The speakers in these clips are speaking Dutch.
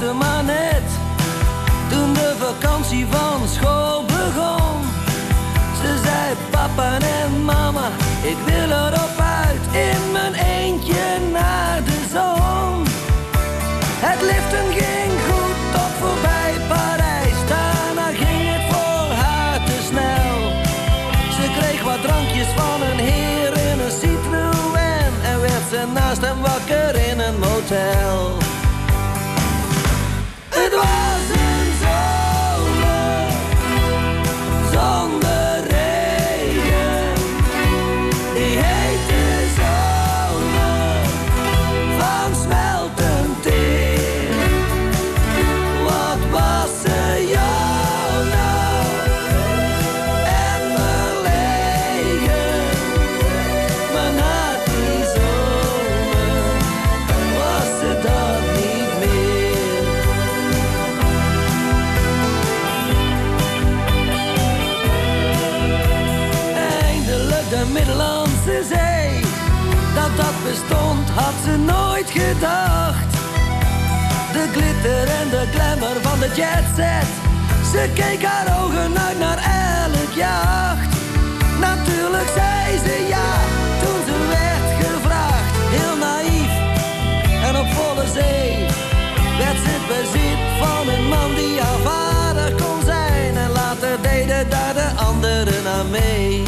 Maar net toen de vakantie van school begon. Ze zei papa en mama, ik wil erop uit in mijn eentje naar de zon. Het liften ging goed tot voorbij Parijs, daarna ging het voor haar te snel. Ze kreeg wat drankjes van een heer in een Citroën en werd ze naast hem wakker in een motel. De Middellandse Zee. Dat dat bestond had ze nooit gedacht. De glitter en de glamour van de jet set. Ze keek haar ogen uit naar elk jacht. Natuurlijk zei ze ja toen ze werd gevraagd. Heel naïef en op volle zee. Werd ze bezit van een man die haar vader kon zijn. En later deden daar de anderen aan mee.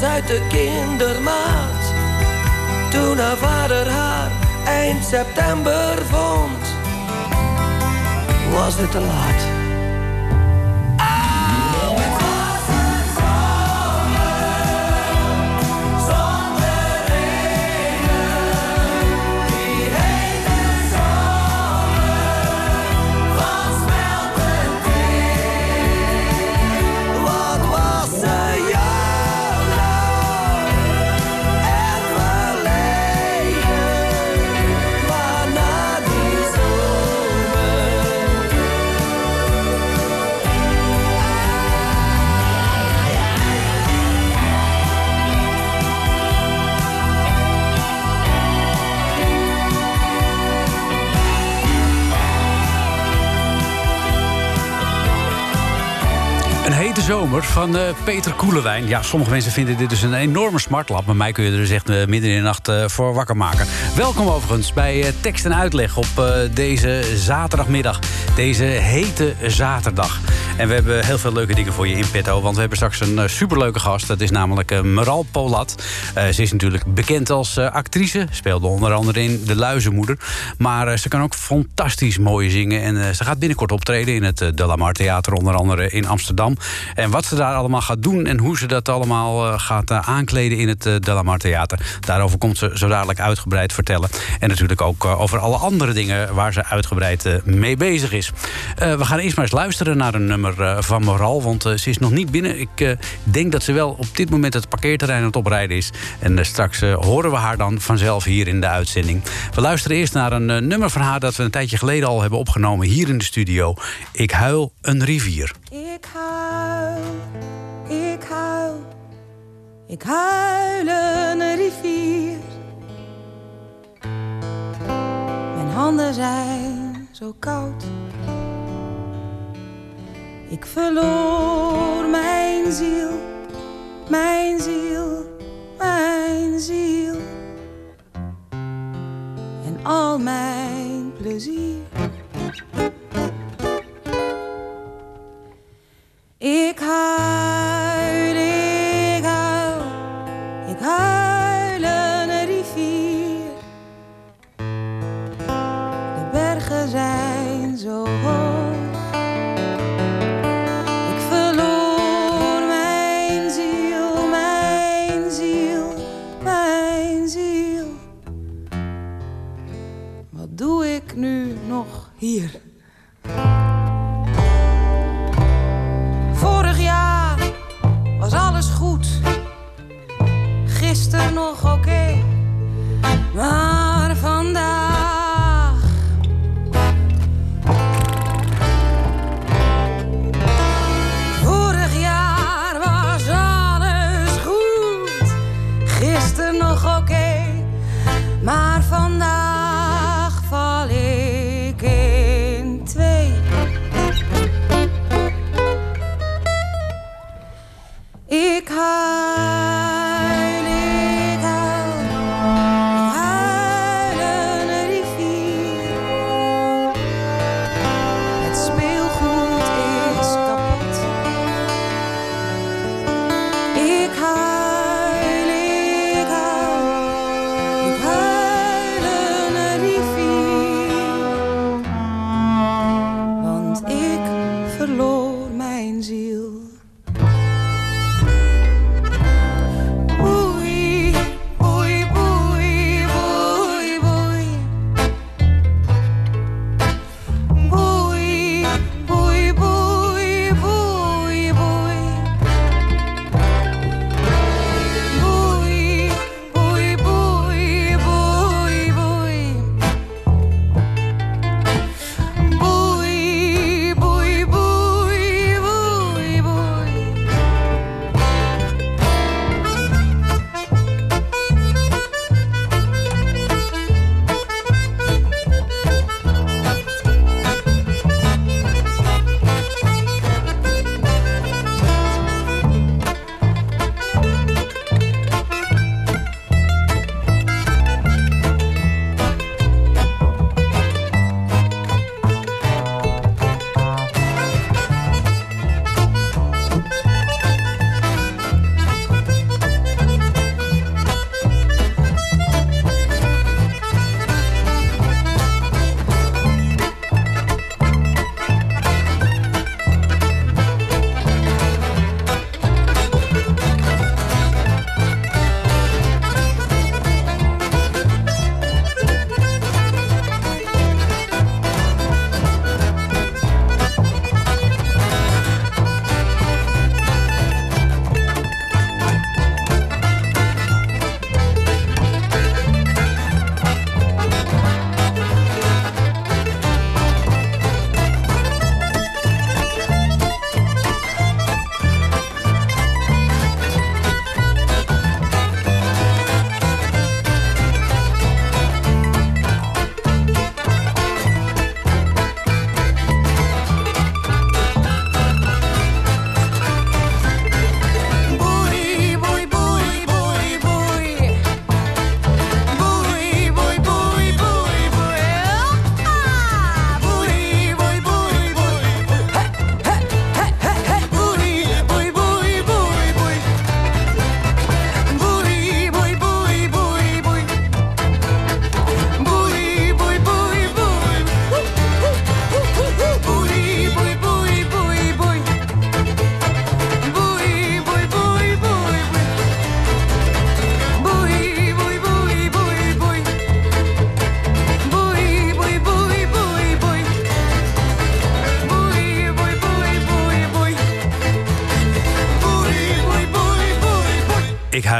Pas uit de kindermaat. Toen haar vader haar eind september vond, was het te laat. Zomer van uh, Peter Koelewijn. Ja, sommige mensen vinden dit dus een enorme smartlap. Maar mij kun je er dus echt uh, midden in de nacht uh, voor wakker maken. Welkom overigens bij Tekst en Uitleg op deze zaterdagmiddag. Deze hete zaterdag. En we hebben heel veel leuke dingen voor je in petto. Want we hebben straks een superleuke gast. Dat is namelijk Meral Polat. ze is natuurlijk bekend als actrice. Speelde onder andere in De Luizenmoeder. Maar ze kan ook fantastisch mooi zingen. En ze gaat binnenkort optreden in het De La Mar Theater. Onder andere in Amsterdam. En wat ze daar allemaal gaat doen en hoe ze dat allemaal gaat aankleden in het uh, Delamar Theater. Daarover komt ze zo dadelijk uitgebreid vertellen. En natuurlijk ook over alle andere dingen waar ze uitgebreid mee bezig is. we gaan eerst maar eens luisteren naar een nummer van Moral. Want ze is nog niet binnen. Ik denk dat ze wel op dit moment het parkeerterrein aan het oprijden is. En straks horen we haar dan vanzelf hier in de uitzending. We luisteren eerst naar een nummer van haar dat we een tijdje geleden al hebben opgenomen hier in de studio. Ik huil een rivier. Ik huil, ik huil, ik huil een rivier. Mijn handen zijn zo koud. Ik verloor mijn ziel, mijn ziel, mijn ziel. En al mijn plezier. Ik nog hier? gisteren nog oké, maar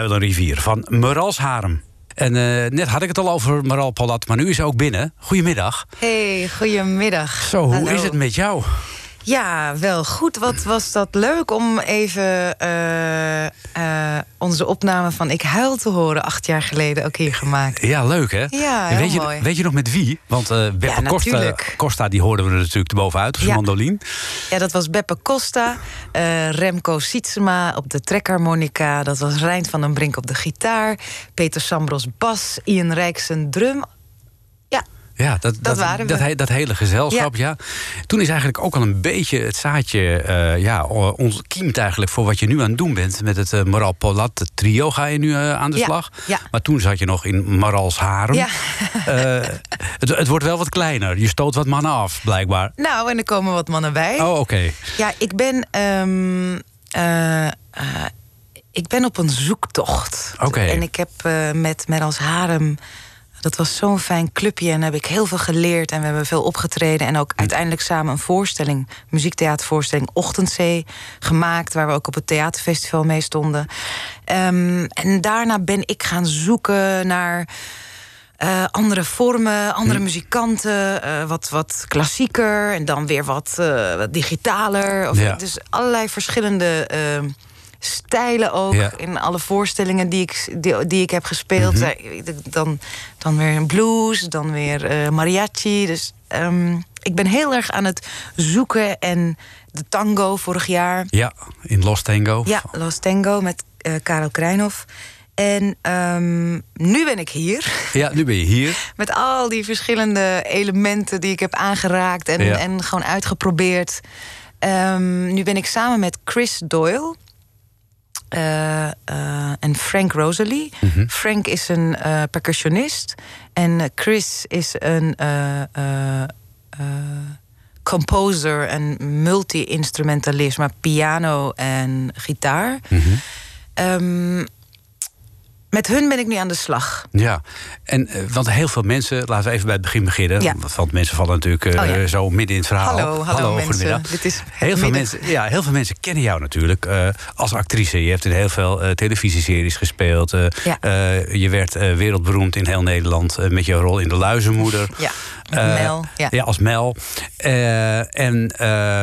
Ik huil een rivier van Merals Harem. En eh, net had ik het al over Meral Polat, maar nu is ze ook binnen. Goedemiddag. Hey, goedemiddag. Zo, hoe Hallo. is het met jou? Ja, wel goed. Wat was dat leuk om even eh, eh, onze opname van Ik Huil te horen... acht jaar geleden ook hier gemaakt. Ja, leuk hè? Ja, En weet je, mooi. Weet je nog met wie? Want eh Beppe Ja, Costa. Costa, die hoorden we er natuurlijk bovenuit op zijn Ja. mandolin. Ja, dat was Beppe Costa, Remco Sietsema op de trekharmonica... dat was Rijn van den Brink op de gitaar... Peter Sambros bas, Ian Rijksen drum... Ja, Ja, dat, dat, waren we. Dat, he- dat hele gezelschap, ja. Toen is eigenlijk ook al een beetje het zaadje... eh ja, ontkiemt eigenlijk voor wat je nu aan het doen bent... met het eh, Moral Polat trio ga je nu eh, aan de Ja, slag. ja. Maar toen zat je nog in Marals Harem. Ja. Het, het wordt wel wat kleiner. Je stoot wat mannen af, blijkbaar. nou, en er komen wat mannen bij. Oh, oké. Ja, ik ben. ehm, eh, eh, ik ben op een zoektocht. Oké. En ik heb met, met als harem. Dat was zo'n fijn clubje en daar heb ik heel veel geleerd. En we hebben veel opgetreden. En ook uiteindelijk samen een voorstelling, muziektheatervoorstelling Ochtendzee gemaakt. Waar we ook op het theaterfestival mee stonden. Ehm, en daarna ben ik gaan zoeken naar. eh, andere vormen, andere muzikanten, eh, wat, wat klassieker en dan weer wat, eh, wat digitaler. Of, Ja. Dus allerlei verschillende eh, stijlen ook Ja. in alle voorstellingen die ik, die, die ik heb gespeeld. Eh, dan, dan weer een blues, dan weer eh, mariachi. Dus ehm, ik ben heel erg aan het zoeken en de tango vorig jaar. Ja, in Los Tango. Ja, Los Tango met eh, Karel Krijnhoff. En ehm, nu ben ik hier. Ja, nu ben je hier. Met al die verschillende elementen die ik heb aangeraakt en, Ja. en gewoon uitgeprobeerd. Ehm, nu ben ik samen met Chris Doyle. Eh, eh, en Frank Rosalie. Mhm. Frank is een eh, percussionist. En Chris is een composer en multi-instrumentalist. Maar piano en gitaar. Ehm, met hun ben ik nu aan de slag. Ja, en eh, want heel veel mensen, laten we even bij het begin beginnen. Ja. Want mensen vallen natuurlijk eh, Oh ja. zo midden in het verhaal. Hallo, hallo, mensen. goedemiddag. Dit is heel, veel mensen, ja, heel veel mensen kennen jou natuurlijk eh, als actrice. Je hebt in heel veel televisieseries gespeeld. Ja. je werd wereldberoemd in heel Nederland met je rol in De Luizenmoeder. Ja, Mel. Ja. als Mel. En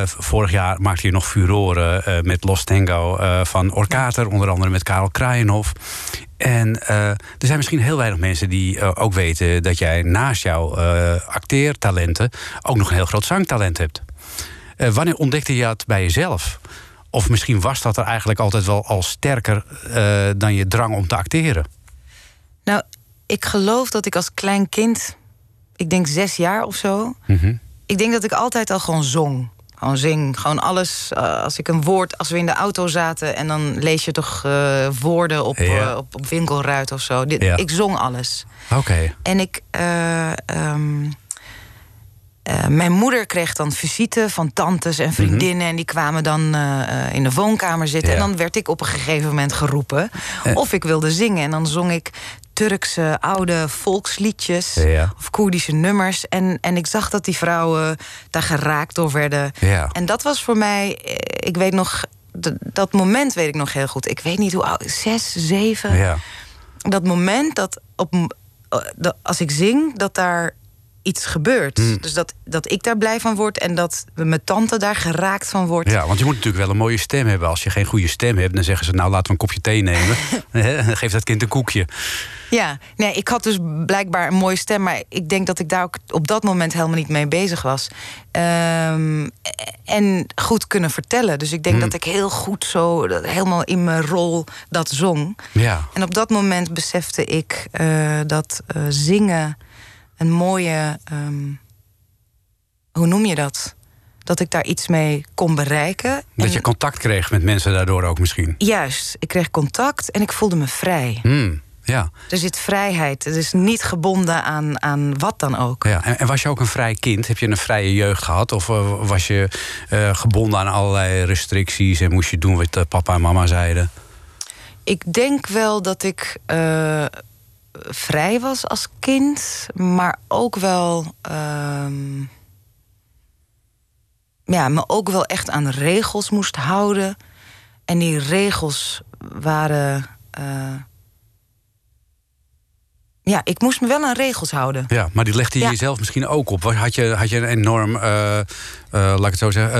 vorig jaar maakte je nog furoren met Los Tango van Orkater. Onder andere met Karel Kraaienhof. En eh, er zijn misschien heel weinig mensen die eh, ook weten... dat jij naast jouw eh, acteertalenten ook nog een heel groot zangtalent hebt. Wanneer ontdekte je dat bij jezelf? Of misschien was dat er eigenlijk altijd wel al sterker dan je drang om te acteren? Nou, ik geloof dat ik als klein kind, ik denk zes jaar of zo, Mhm. ik denk dat ik altijd al gewoon zong. Gewoon zing, gewoon alles. eh, als ik een woord, als we in de auto zaten en dan lees je toch eh, woorden op, Ja. eh, op, op winkelruit of zo. Dit, Ja. Ik zong alles. Oké. En ik. eh, ehm, eh, mijn moeder kreeg dan visite van tantes en vriendinnen. En die kwamen dan in de woonkamer zitten. Ja. En dan werd ik op een gegeven moment geroepen of ik wilde zingen. En dan zong ik Turkse oude volksliedjes Ja. of Koerdische nummers. En, en ik zag dat die vrouwen daar geraakt door werden. Ja. En dat was voor mij, eh, ik weet nog, dat moment weet ik nog heel goed. Ik weet niet hoe oud, zes, zeven Ja. dat moment dat op, eh, dat als ik zing, dat daar iets gebeurt. Hmm. Dus dat, dat ik daar blij van word en dat mijn tante daar geraakt van wordt. Ja, want je moet natuurlijk wel een mooie stem hebben. Als je geen goede stem hebt, dan zeggen ze... nou, laten we een kopje thee nemen. Geef dat kind een koekje. Ja, nee, ik had dus blijkbaar een mooie stem, maar ik denk dat ik daar ook op dat moment helemaal niet mee bezig was. Ehm, en goed kunnen vertellen. Dus ik denk Hmm. dat ik heel goed zo, dat- helemaal in mijn rol dat zong. Ja. En op dat moment besefte ik eh, dat eh, zingen een mooie. ehm, hoe noem je dat? Dat ik daar iets mee kon bereiken. Dat En je contact kreeg met mensen daardoor ook misschien. Juist, ik kreeg contact en ik voelde me vrij. Hmm, ja. Er zit vrijheid. Het is niet gebonden aan, aan wat dan ook. ja. En, en was je ook een vrij kind? Heb je een vrije jeugd gehad? Of eh, was je eh, gebonden aan allerlei restricties... en moest je doen wat eh, papa en mama zeiden? Ik denk wel dat ik vrij was als kind, maar ook wel. ehm, ja, me ook wel echt aan regels moest houden. En die regels waren eh, ja, ik moest me wel aan regels houden. Ja, maar die legde je Ja. jezelf misschien ook op. Had je, had je een enorm, eh, eh, laat ik het zo zeggen,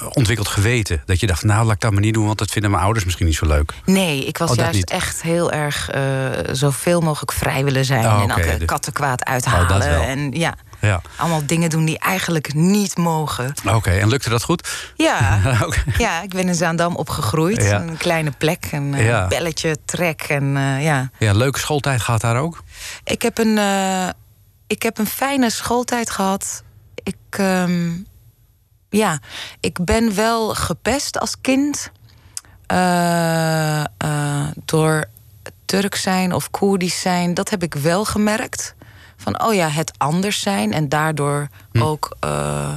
eh, ontwikkeld geweten? Dat je dacht, nou, laat ik dat maar niet doen, want dat vinden mijn ouders misschien niet zo leuk. Nee, ik was Oh, juist echt heel erg zoveel mogelijk vrij willen zijn. Oh, en elke dus- kattenkwaad Oh, dat uithalen. wel. en ja, Ja, allemaal dingen doen die eigenlijk niet mogen. oké. En lukte dat goed? Ja, ja ik ben in Zaandam opgegroeid. Ja. Een kleine plek, een eh, Ja. belletje, trek. En, eh, ja. Ja, leuke schooltijd gaat daar ook? ik, heb een, eh, ik heb een fijne schooltijd gehad. Ik, ehm, ja, ik ben wel gepest als kind. door Turk zijn of Koerdisch zijn. Dat heb ik wel gemerkt. Van, oh ja, het anders zijn. En daardoor ook eh,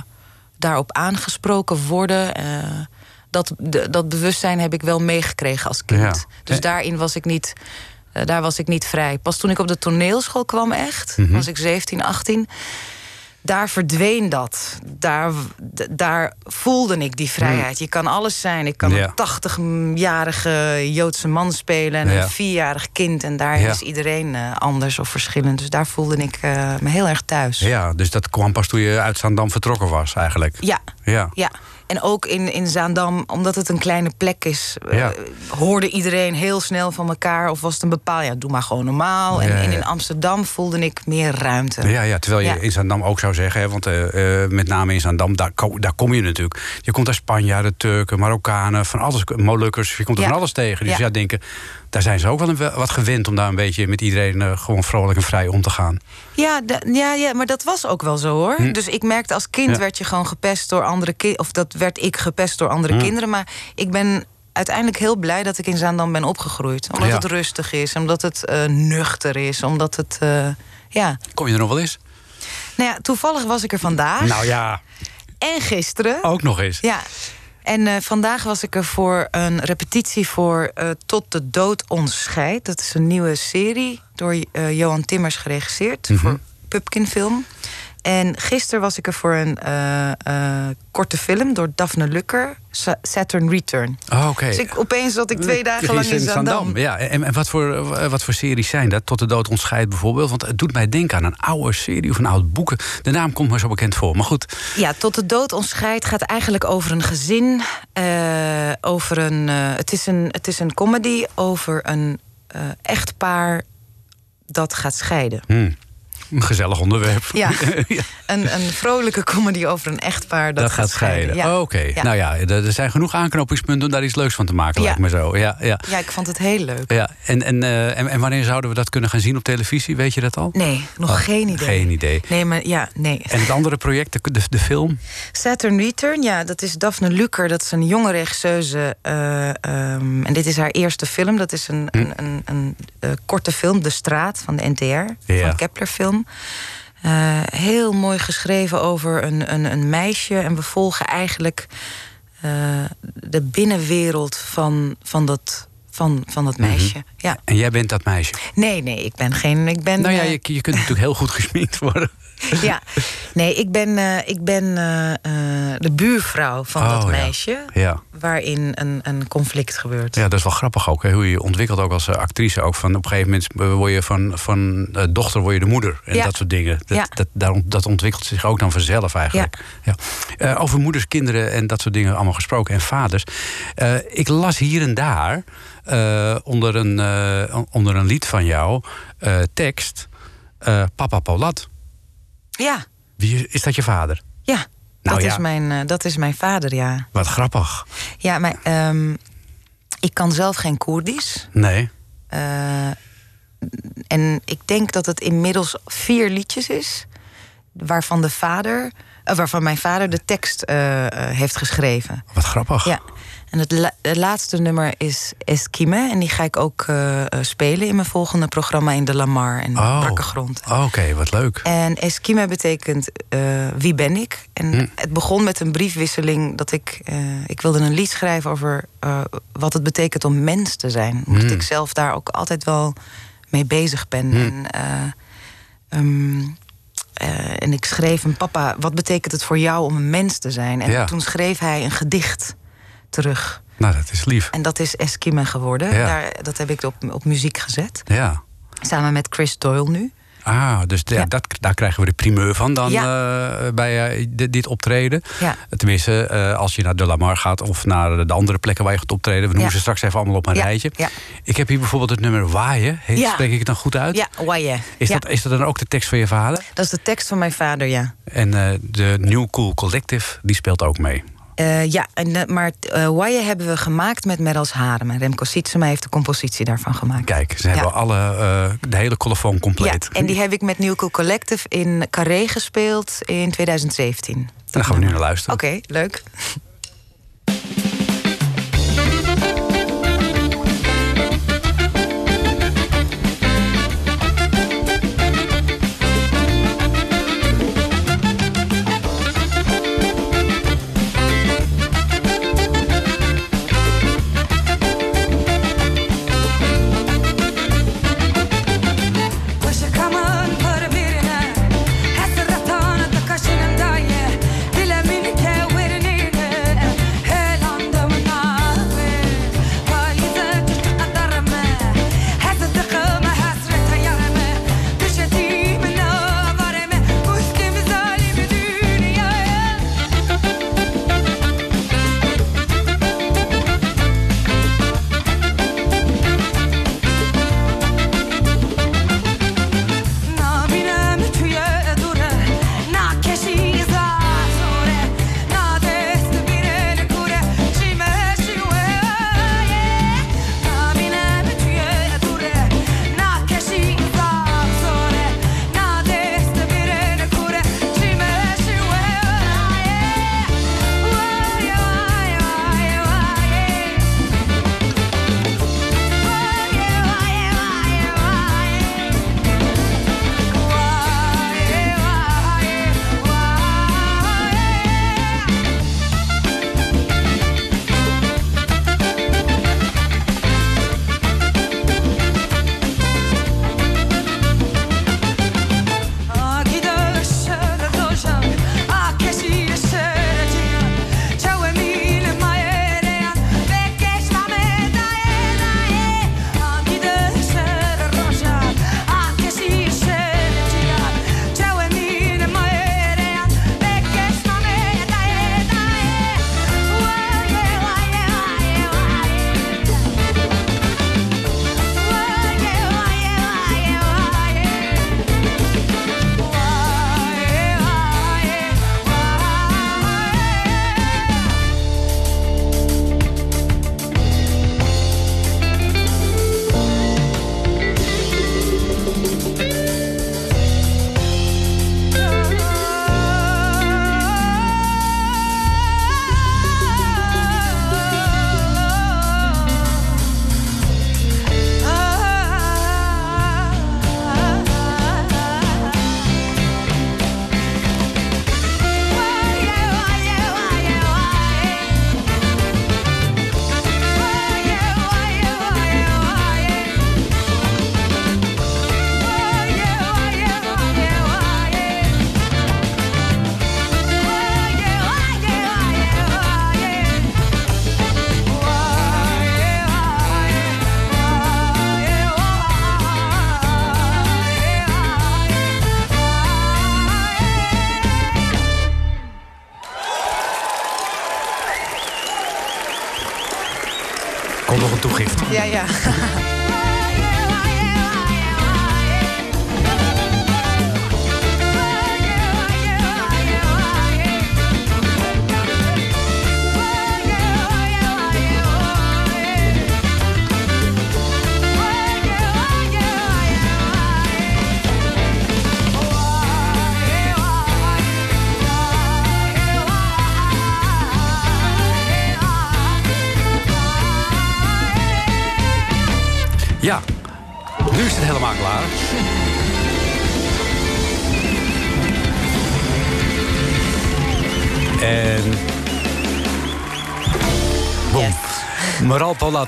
daarop aangesproken worden. eh, dat, de- dat bewustzijn heb ik wel meegekregen als kind. Ja. Dus daarin was ik niet... eh, daar was ik niet vrij. Pas toen ik op de toneelschool kwam echt, Mhm. was ik 17, 18 daar verdween dat. Daar, daar voelde ik die vrijheid. Je kan alles zijn. Ik kan Hmm. Ja. een 80-jarige Joodse man spelen en Ja. een vierjarig kind. En daar Ja. is iedereen eh, anders of verschillend. Dus daar voelde ik eh, me heel erg thuis. Ja, dus dat kwam pas toen je uit Zaandam vertrokken was eigenlijk. Ja, Ja. ja. En ook in, in Zaandam, omdat het een kleine plek is, eh, hoorde iedereen heel snel van elkaar. Of was het een bepaal, ja, doe maar gewoon normaal. En, Ja, en ja. in Amsterdam voelde ik meer ruimte. Ja, ja, terwijl je in Zaandam ook zou zeggen, hè, want eh, eh, met name in Zaandam, daar, daar kom je natuurlijk. Je komt daar Spanjaarden, Turken, Marokkanen, van alles, Molukkers, je komt er van alles tegen. Dus ja, denken, daar zijn ze ook wel een, wat gewend om daar een beetje met iedereen eh, gewoon vrolijk en vrij om te gaan. Ja, ja, ja, maar dat was ook wel zo hoor. Dus ik merkte als kind Hm. Ja. werd je gewoon gepest door andere kinderen. Of dat werd ik gepest door andere Hm. kinderen. Maar ik ben uiteindelijk heel blij dat ik in Zaandam ben opgegroeid. Omdat Ja. het rustig is, omdat het eh, nuchter is, omdat het. eh, ja. Kom je er nog wel eens? Nou ja, toevallig was ik er vandaag. Nou ja, En gisteren. ook nog eens. Ja. En eh, vandaag was ik er voor een repetitie voor eh, Tot de Dood ons scheidt. Dat is een nieuwe serie door eh, Johan Timmers geregisseerd Mhm. voor Pupkin Film. En gisteren was ik er voor een eh, eh, korte film door Daphne Lukker, Sa- Saturn Return. Oh, Oké. Dus ik, opeens zat ik twee dagen lang in Zandam. Ja, en, en wat, voor, eh, wat voor series zijn dat? Tot de dood ontscheidt bijvoorbeeld. Want het doet mij denken aan een oude serie of een oud boeken. De naam komt me zo bekend voor. Maar goed, Ja, Tot de Dood ons scheidt gaat eigenlijk over een gezin. over een, het, is een, het is een comedy over een echtpaar dat gaat scheiden. hmm, een gezellig onderwerp. Ja. Een, een vrolijke comedy over een echtpaar dat, Dat, gaat scheiden. Ja. Oh, Oké, Ja. nou ja, er zijn genoeg aanknopingspunten om daar iets leuks van te maken, Ja. lijkt me zo. Ja, ja. ja, ik vond het heel leuk. Ja, en, en, eh, en, en wanneer zouden we dat kunnen gaan zien op televisie? Weet je dat al? Nee, nog Oh, geen idee. Geen idee. Nee, maar ja, nee. En het andere project, de, de, de film? Saturn Return, ja, dat is Daphne Luker. Dat is een jonge regisseuse. eh, ehm, en dit is haar eerste film. Dat is een, een, een, een, eh, korte film, De Straat, van de NTR. Van Kepler Film. Eh, heel mooi geschreven over een, een, een meisje. En we volgen eigenlijk eh, de binnenwereld van, van, dat, van, van dat meisje. Ja. En jij bent dat meisje. Nee, nee, ik ben geen. Ik ben, nou ja, eh, je, je kunt natuurlijk heel goed gesminkt worden. ja, nee, ik ben, ik ben de buurvrouw van Oh, dat ja. meisje. Ja. Waarin een, een conflict gebeurt. Ja, dat is wel grappig ook. Hè? Hoe je je ontwikkelt ook als eh, actrice. Ook van op een gegeven moment word je van, van eh, dochter word je de moeder. En Ja. dat soort dingen. Dat, Ja. dat, dat ontwikkelt zich ook dan vanzelf eigenlijk. Ja. Eh, over moeders, kinderen en dat soort dingen allemaal gesproken. En vaders. Ik las hier en daar onder, een, onder een lied van jou tekst. Papa Paulat. Ja, Wie, is dat je vader? ja. Nou dat, ja. Is mijn, eh, dat is mijn vader, ja. Wat grappig. Ja, maar ehm, ik kan zelf geen Koerdisch. Nee. Eh, en ik denk dat het inmiddels vier liedjes is. Waarvan, de vader, eh, waarvan mijn vader de tekst heeft geschreven. Wat grappig. Ja. En het, la- het laatste nummer is Eskime. En die ga ik ook eh, eh, spelen in mijn volgende programma in de Lamar en Oh. Brakke Grond. Oké, wat leuk. En Eskime betekent eh, wie ben ik? En Hm. het begon met een briefwisseling dat ik... ik wilde een lied schrijven over wat het betekent om mens te zijn. Omdat Hm. ik zelf daar ook altijd wel mee bezig ben. Hm. En, eh, ehm, eh, en ik schreef een papa, wat betekent het voor jou om een mens te zijn? En Ja. toen schreef hij een gedicht terug. Nou, dat is lief. En dat is Eskime geworden. Ja. Daar, dat heb ik op, op muziek gezet. Ja. Samen met Chris Doyle nu. Ah, dus Ja. Dat, daar krijgen we de primeur van dan Ja. eh, bij eh, di- dit optreden. Ja. Tenminste, eh, als je naar De Lamar gaat of naar de andere plekken waar je gaat optreden. We noemen ze straks even allemaal op een rijtje. ja. Ik heb hier bijvoorbeeld het nummer Waaien. Heet, Ja. Spreek ik het dan goed uit? Ja, Waye. Is, dat, is dat dan ook de tekst van je vader? Dat is de tekst van mijn vader, ja. En de New Cool Collective, die speelt ook mee. Eh, ja, en, eh, maar uh, Waye hebben we gemaakt met Merels Harem. En Remco Sietsema heeft de compositie daarvan gemaakt. Kijk, ze hebben Ja. alle, de hele collefoon Ja, compleet. en die heb ik met New Cool Collective in Carré gespeeld in 2017. Daar gaan we nu naar luisteren. Oké, leuk.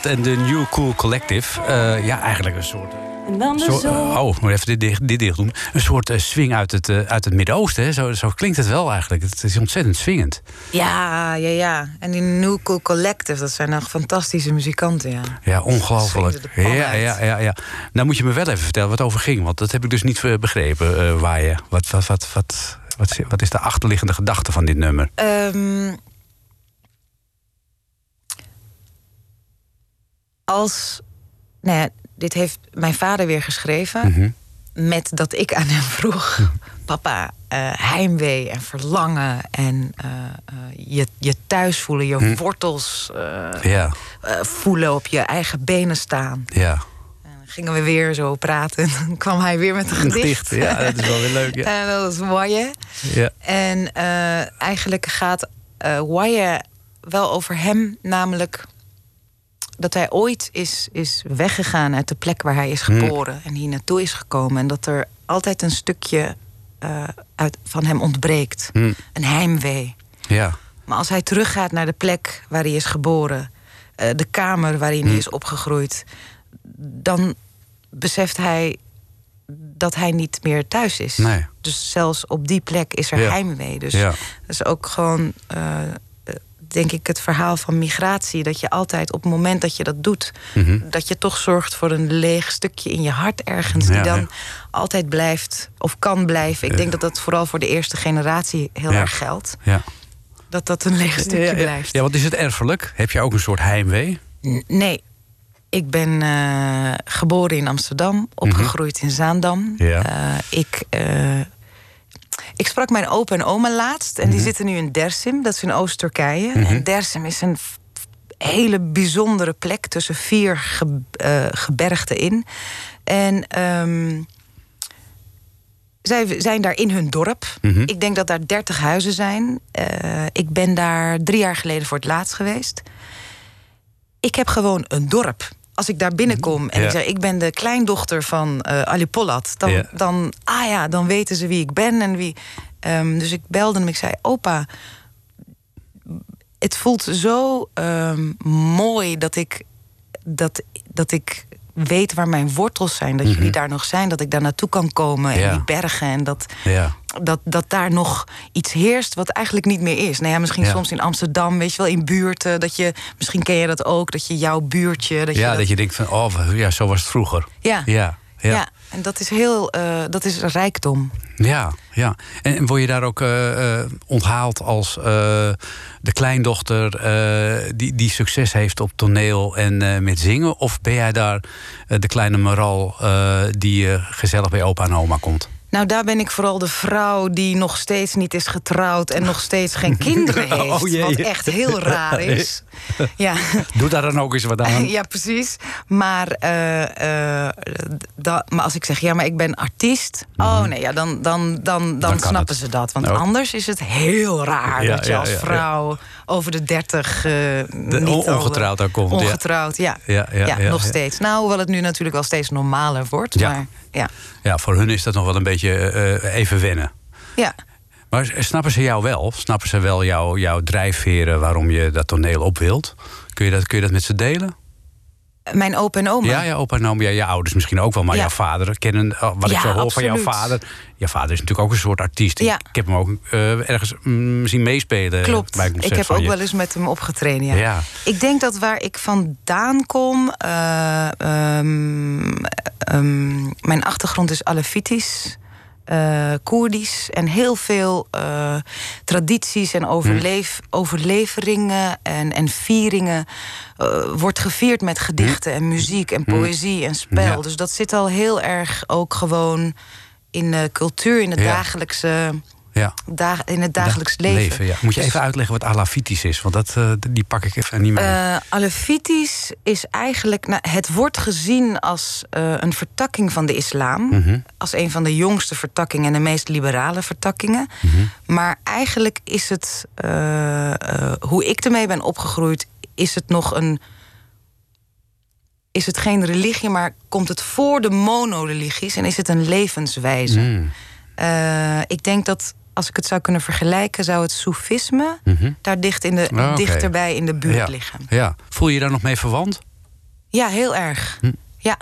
En de New Cool Collective. Eh, ja, eigenlijk een soort Zo, zon. oh, moet even dit, dicht- dit dicht doen. Een soort eh, swing uit het, eh, uit het Midden-Oosten. hè? Zo, zo klinkt het wel eigenlijk. Het is ontzettend swingend. Ja, ja, ja. En die New Cool Collective, dat zijn nog fantastische muzikanten, ja. Ja, ongelooflijk. Ja, ja, ja, ja. Nou moet je me wel even vertellen wat over ging. Want dat heb ik dus niet begrepen. eh, waar je, wat, wat, wat, wat, wat, is- wat is de achterliggende gedachte van dit nummer? Ehm, als. Nou ja, dit heeft mijn vader weer geschreven. Mhm. Met dat ik aan hem vroeg: Papa, eh, heimwee en verlangen. En eh, eh, je, je thuis voelen, je Hm. wortels Ja, voelen, op je eigen benen staan. ja. En gingen we weer zo praten. En dan kwam hij weer met een gedicht. Ja, dat is wel weer leuk. Ja. En dat was mooie. Ja. En eigenlijk gaat Waya wel over hem, namelijk dat hij ooit is, is weggegaan uit de plek waar hij is geboren en hier naartoe is gekomen. En dat er altijd een stukje eh, uit, van hem ontbreekt. Hm. Een heimwee. ja. Maar als hij teruggaat naar de plek waar hij is geboren, eh, de kamer waarin hij is opgegroeid, dan beseft hij dat hij niet meer thuis is. Nee. Dus zelfs op die plek is er Ja. heimwee. Dus Ja. dat is ook gewoon, eh, denk ik, het verhaal van migratie. Dat je altijd op het moment dat je dat doet, Mhm. dat je toch zorgt voor een leeg stukje in je hart ergens, die Ja, dan ja. altijd blijft of kan blijven. Ik denk dat dat vooral voor de eerste generatie heel Ja. erg geldt. Ja. Dat dat een leeg stukje ja, ja. blijft. Ja, want is het erfelijk? Heb je ook een soort heimwee? N- Nee. Ik ben eh, geboren in Amsterdam, opgegroeid in Zaandam. Mhm. Ja. Eh, ik, eh, ik sprak mijn opa en oma laatst. En Mhm. die zitten nu in Dersim, dat is in Oost-Turkije. En Dersim is een hele bijzondere plek tussen vier ge- eh, gebergten in. En ehm, zij zijn daar in hun dorp. Mhm. Ik denk dat daar 30 huizen zijn. Eh, ik ben daar drie jaar geleden voor het laatst geweest. Ik heb gewoon een dorp. Als ik daar binnenkom en Ja. ik zeg ik ben de kleindochter van eh Ali Pollat, dan, Ja. dan, ah ja, dan weten ze wie ik ben en wie. Ehm, dus ik belde hem. Ik zei: Opa, het voelt zo ehm, mooi dat ik, dat, dat ik weet waar mijn wortels zijn. Dat jullie daar nog zijn, dat ik daar naartoe kan komen en Mhm. Ja. die bergen en dat Ja. dat, dat daar nog iets heerst wat eigenlijk niet meer is. Nou ja, misschien Ja. soms in Amsterdam, weet je wel, in buurten. Dat je, misschien ken je dat ook, dat je jouw buurtje. Dat ja, je dat je denkt van, oh, ja, zo was het vroeger. Ja. Ja, ja. En dat is heel, eh, dat is rijkdom. Ja, ja. En, word je daar ook eh, eh, onthaald als de kleindochter die, die succes heeft op toneel en met zingen? Of ben jij daar de kleine Maral eh, die gezellig bij opa en oma komt? Nou, daar ben ik vooral de vrouw die nog steeds niet is getrouwd en nog steeds geen kinderen heeft. Oh, jee. wat echt heel raar is. Ja. Doe daar dan ook eens wat aan. Ja, precies. Maar, eh, eh, maar als ik zeg, ja, maar ik ben artiest. Oh nee, ja, dan, dan, dan, dan, snappen het. ze dat. Want anders is het heel raar Ja, dat je als ja, ja. vrouw over de dertig... eh, niet on- al- ongetrouwd daar komt, ja. Ongetrouwd, ja. Ja, ja, ja, nog ja. steeds. Nou, hoewel het nu natuurlijk wel steeds normaler wordt. Ja. Maar ja. Ja, voor hun is dat nog wel een beetje eh, even wennen. ja. Maar snappen ze jou wel? Snappen ze wel jouw, jouw drijfveren waarom je dat toneel op wilt? Kun je dat, kun je dat met ze delen? Mijn opa en oma. Ja, ja, opa en oma, ja, je ouders misschien ook wel, maar Ja. jouw vader kennen, oh, wat ik zo hoor van jouw vader. Jouw vader is natuurlijk ook een soort artiest. Ja. Ik heb hem ook eh, ergens mm, zien meespelen. Klopt. Bij een concert Ik heb ook je. wel eens met hem opgetreden. Ja. Ik denk dat waar ik vandaan kom. eh, ehm, ehm, mijn achtergrond is Alevitisch. Eh Koerdisch en heel veel eh, tradities en overleef, overleveringen en, en vieringen eh, wordt gevierd met gedichten en muziek en poëzie en spel. Ja. Dus dat zit al heel erg ook gewoon in de cultuur, in het Ja. dagelijkse, Ja. in het dagelijks leven. ja. Moet je Dus- even uitleggen wat alafitisch is? Want dat, eh, die pak ik even niet mee. Eh Alevitisch is eigenlijk. Nou, het wordt gezien als eh, een vertakking van de islam. Mhm. Als een van de jongste vertakkingen en de meest liberale vertakkingen. Mhm. Maar eigenlijk is het. eh, hoe ik ermee ben opgegroeid, is het nog een. Is het geen religie, maar komt het voor de monoreligies en is het een levenswijze? Mm. Ik denk dat als ik het zou kunnen vergelijken, zou het soefisme Mhm. daar dicht in de, Ah, dichterbij in de buurt ja. liggen. ja. Voel je je daar nog mee verwant? Ja, heel erg. Hm. Ja.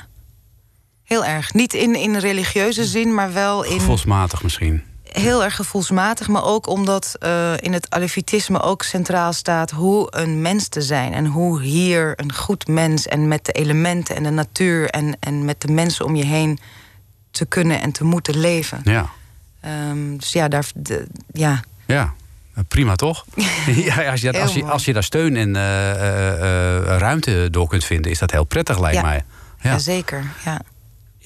Heel erg. Niet in, in religieuze zin, maar wel in Gevoelsmatig misschien. heel erg gevoelsmatig. Maar ook omdat eh, in het alefitisme ook centraal staat hoe een mens te zijn. En hoe hier een goed mens en met de elementen en de natuur en, en met de mensen om je heen te kunnen en te moeten leven. Ja. Ehm, dus ja, daar, de, ja, Ja, prima toch? ja, als, je, als, je, als je daar steun en eh, eh, eh, ruimte door kunt vinden, is dat heel prettig, lijkt Ja. mij. ja. Zeker. Ja.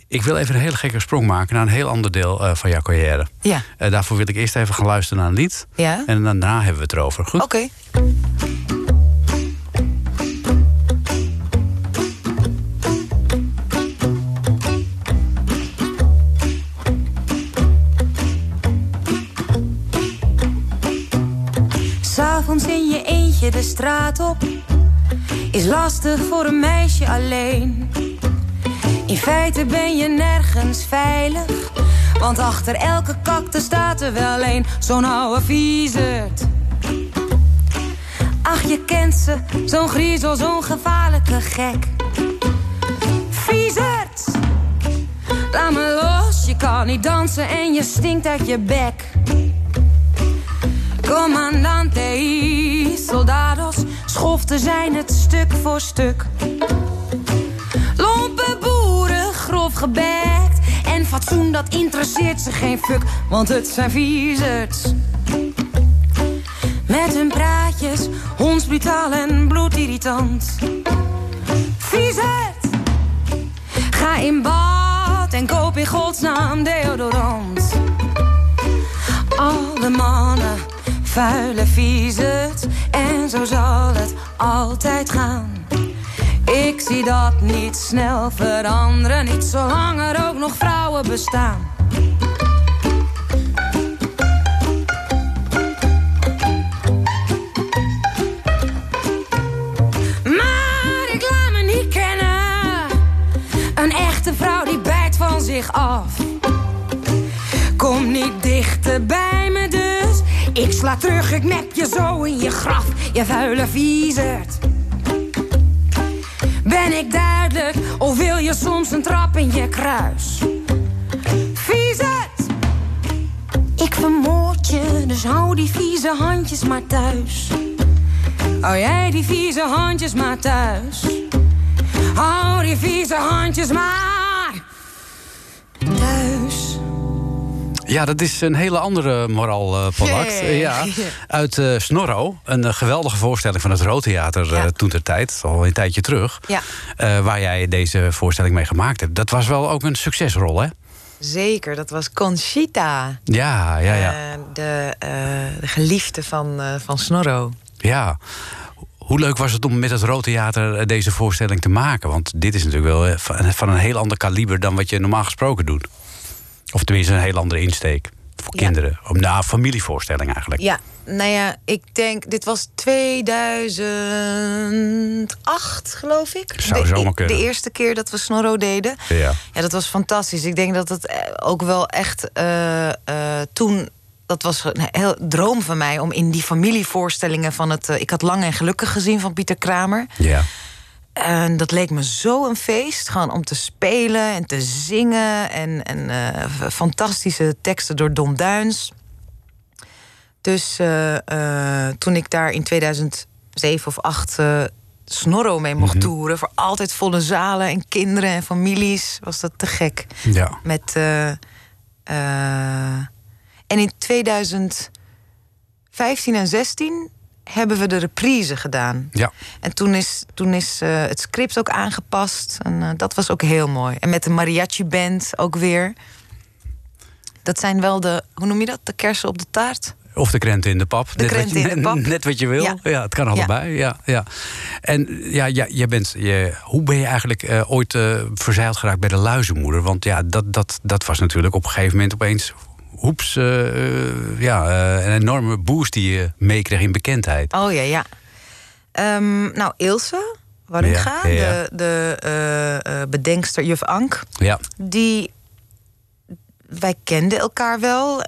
Ik wil even een hele gekke sprong maken naar een heel ander deel van jouw carrière. Ja. Daarvoor wil ik eerst even gaan luisteren naar een lied. Ja? En daarna hebben we het erover. Goed? Oké. De straat op is lastig voor een meisje alleen. In feite ben je nergens veilig, want achter elke kakte staat er wel een, zo'n oude viezerd. Ach, je kent ze, zo'n griezel, zo'n gevaarlijke gek. Viezerd! Laat me los, je kan niet dansen en je stinkt uit je bek. Commandante y soldados, schoften zijn het stuk voor stuk. Lompe boeren, grof gebekt. En fatsoen, dat interesseert ze geen fuck, want het zijn viezerds. Met hun praatjes, hondsbrutaal en bloedirritant. Viezerd! Ga in bad en koop in godsnaam deodorant. Alle mannen, vuile viezerd. En zo zal het altijd gaan. Ik zie dat niet snel veranderen. Niet zolang er ook nog vrouwen bestaan. Maar ik laat me niet kennen. Een echte vrouw die bijt van zich af. Kom niet dichter bij me dus. Ik sla terug, ik nep je zo in je graf. Je vuile viezerd. Ben ik duidelijk of wil je soms een trap in je kruis? Viezerd! Ik vermoord je, dus hou die vieze handjes maar thuis. Hou jij die vieze handjes maar thuis. Hou die vieze handjes maar Ja, dat is een hele andere moral eh Pollard. Ja. Uit eh, Snorro. Een eh, geweldige voorstelling van het Roodtheater eh Ja. toen ter tijd. Al een tijdje terug. Ja. Waar jij deze voorstelling mee gemaakt hebt. Dat was wel ook een succesrol, hè? Zeker, dat was Conchita. Ja, ja, ja. De, de geliefde van, van Snorro. ja. Hoe leuk was het om met het Roodtheater eh, deze voorstelling te maken? Want dit is natuurlijk wel van een heel ander kaliber dan wat je normaal gesproken doet. Of tenminste een heel andere insteek. Voor Ja. kinderen. Om nou, familievoorstelling eigenlijk. Ja, nou ja, ik denk, dit was 2008, geloof ik. Zou de, zomaar kunnen. De eerste keer dat we Snorro deden. Ja. Ja, dat was fantastisch. Ik denk dat het eh, ook wel echt eh, eh, toen. Dat was een heel droom van mij om in die familievoorstellingen van het. ik had Lang en Gelukkig gezien van Pieter Kramer. Ja. En dat leek me zo een feest. Gewoon om te spelen en te zingen. En, en eh, fantastische teksten door Don Duins. Dus eh, eh, toen ik daar in 2007 of 2008 eh, Snorro mee mocht toeren... voor altijd volle zalen en kinderen en families... was dat te gek. Ja. Met, en in 2015 en 16 hebben we de reprise gedaan. Ja. En toen is, toen is eh, het script ook aangepast. En eh, dat was ook heel mooi. En met de mariachi-band ook weer. Dat zijn wel de, hoe noem je dat? De kersen op de taart? Of de krenten in de pap. De net, wat krenten je, in de pap. Net, wat je wil. Ja, Ja. het kan allebei. Ja. Ja, En ja, ja, jij bent, je, hoe ben je eigenlijk eh, ooit verzeild geraakt bij de luizenmoeder? Want ja, dat, dat, dat was natuurlijk op een gegeven moment opeens... Hoeps, eh, eh, ja, eh, een enorme boost die je meekreeg in bekendheid. Oh ja, ja. Ehm, nou, Ilse Warringa, Ja, ja. de, de bedenkster Juf Ank... Ja, die wij kenden elkaar wel.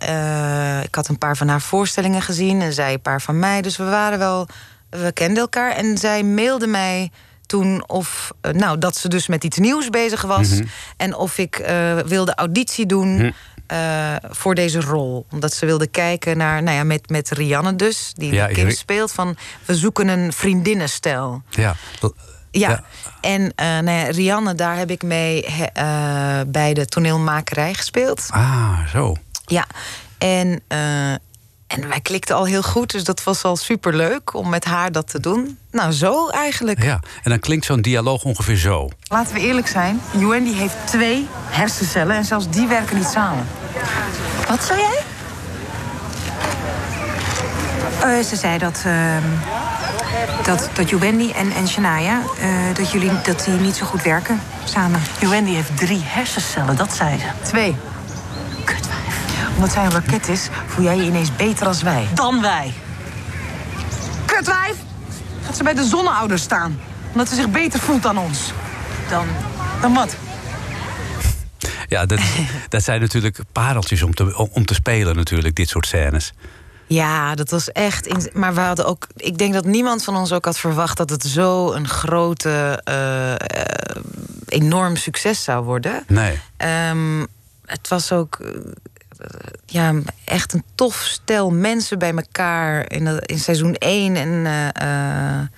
Ik had een paar van haar voorstellingen gezien en zij een paar van mij. Dus we waren wel, we kenden elkaar. En zij mailde mij toen of nou, dat ze dus met iets nieuws bezig was. Mhm. En of ik wilde auditie doen Hm. Eh, voor deze rol. Omdat ze wilde kijken naar, nou ja, met, met Rianne dus, die Ja, kind speelt, van we zoeken een vriendinnenstijl. Ja. Ja. Ja. En nou ja, Rianne, daar heb ik mee he- eh, bij de toneelmakerij gespeeld. Ah, zo. Ja, en, en wij klikten al heel goed, dus dat was al superleuk om met haar dat te doen. Nou, zo eigenlijk. Ja. En dan klinkt zo'n dialoog ongeveer zo. Laten we eerlijk zijn, Wendy heeft twee hersencellen en zelfs die werken niet samen. Wat zei jij? Eh, ze zei dat, ehm dat, dat en, en Shania, eh, dat, jullie, dat die niet zo goed werken samen. Wendy heeft drie hersencellen, dat zei ze. Twee. Omdat zij een raket is, voel jij je ineens beter als wij. Dan wij. Kutwijf! Gaat ze bij de zonneouders staan. Omdat ze zich beter voelt dan ons. Dan Dan wat? Ja, dat, dat zijn natuurlijk pareltjes om te, om te spelen natuurlijk, dit soort scènes. Ja, dat was echt. In, maar we hadden ook. Ik denk dat niemand van ons ook had verwacht dat het zo een grote, eh, eh, enorm succes zou worden. Nee. Ehm, het was ook. Eh, ja, echt een tof stel mensen bij elkaar in, in seizoen 1. En eh, eh,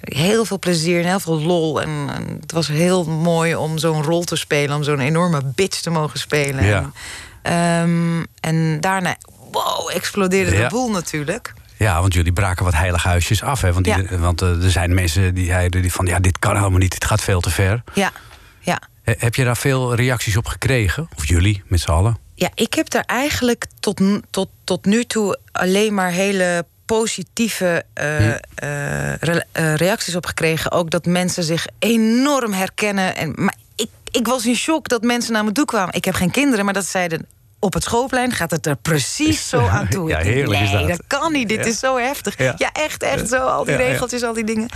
heel veel plezier en heel veel lol. En, en het was heel mooi om zo'n rol te spelen, om zo'n enorme bitch te mogen spelen. Ja. En, ehm, en daarna, wow, explodeerde Ja. de boel natuurlijk. Ja, want jullie braken wat heilige huisjes af. Hè? Want, die, Ja. want er zijn mensen die die van... ja, dit kan helemaal niet, dit gaat veel te ver. Ja, ja. Heb je daar veel reacties op gekregen? Of jullie, met z'n allen? Ja, ik heb daar eigenlijk tot, tot, tot nu toe alleen maar hele positieve eh, Hm. eh, re- eh, reacties op gekregen. Ook dat mensen zich enorm herkennen. En, maar ik, ik was in shock dat mensen naar me toe kwamen. Ik heb geen kinderen, maar dat zeiden... Op het schoolplein gaat het er precies zo aan toe. Ja, heerlijk is dat. dat kan niet. Dit Ja. is zo heftig. Ja. Ja, echt, echt zo. Al die regeltjes, al die dingen.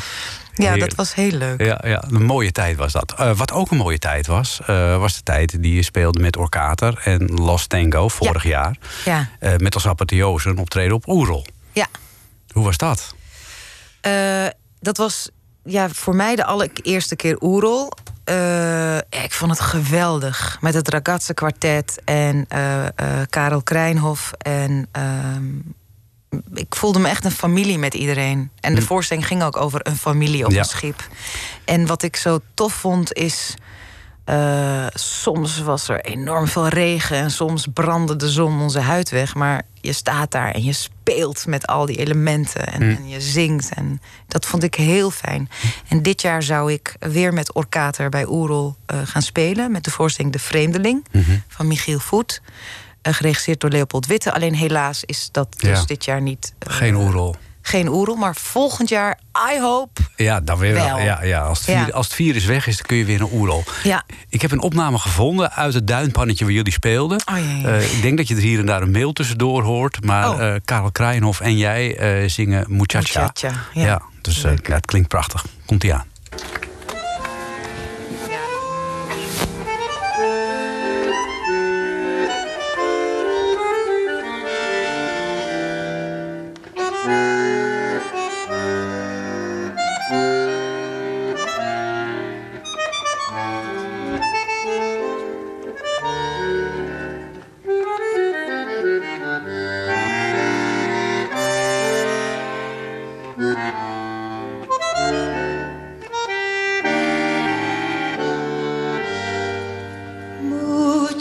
Ja, Heerlijk. dat was heel leuk. Ja, ja, een mooie tijd was dat. Eh, wat ook een mooie tijd was, eh, was de tijd die je speelde met Orkater en Los Tango vorig jaar. Ja, Eh, met als apotheose een optreden op Oerol. ja. Hoe was dat? Dat was ja, voor mij de allereerste keer Oerol. Eh, ik vond het geweldig. Met het Ragazze kwartet en eh, eh, Karel Krijnhof. En ehm, ik voelde me echt een familie met iedereen. En de voorstelling ging ook over een familie op Ja. een schip. En wat ik zo tof vond is... eh, soms was er enorm veel regen en soms brandde de zon onze huid weg. Maar je staat daar en je speelt met al die elementen en, en je zingt. En dat vond ik heel fijn. En dit jaar zou ik weer met Orkater bij Oerol eh, gaan spelen. Met de voorstelling De Vreemdeling van Michiel Voet. eh, geregisseerd door Leopold Witte. Alleen helaas is dat dus dit jaar niet. Geen Oerol. Geen Oerol, maar volgend jaar, I hope. Ja, dan weer wel. Ja, ja, als, het Ja. virus, als het virus weg is, dan kun je weer naar Oerol. Ja. Ik heb een opname gevonden uit het duinpannetje waar jullie speelden. Oh, ja, ja. Eh, ik denk dat je er hier en daar een mail tussendoor hoort. Maar Oh. eh, Karel Krijnhof en jij eh, zingen Muchacha. Muchacha, ja. dus eh, Leuk. ja, het klinkt prachtig. Komt-ie aan.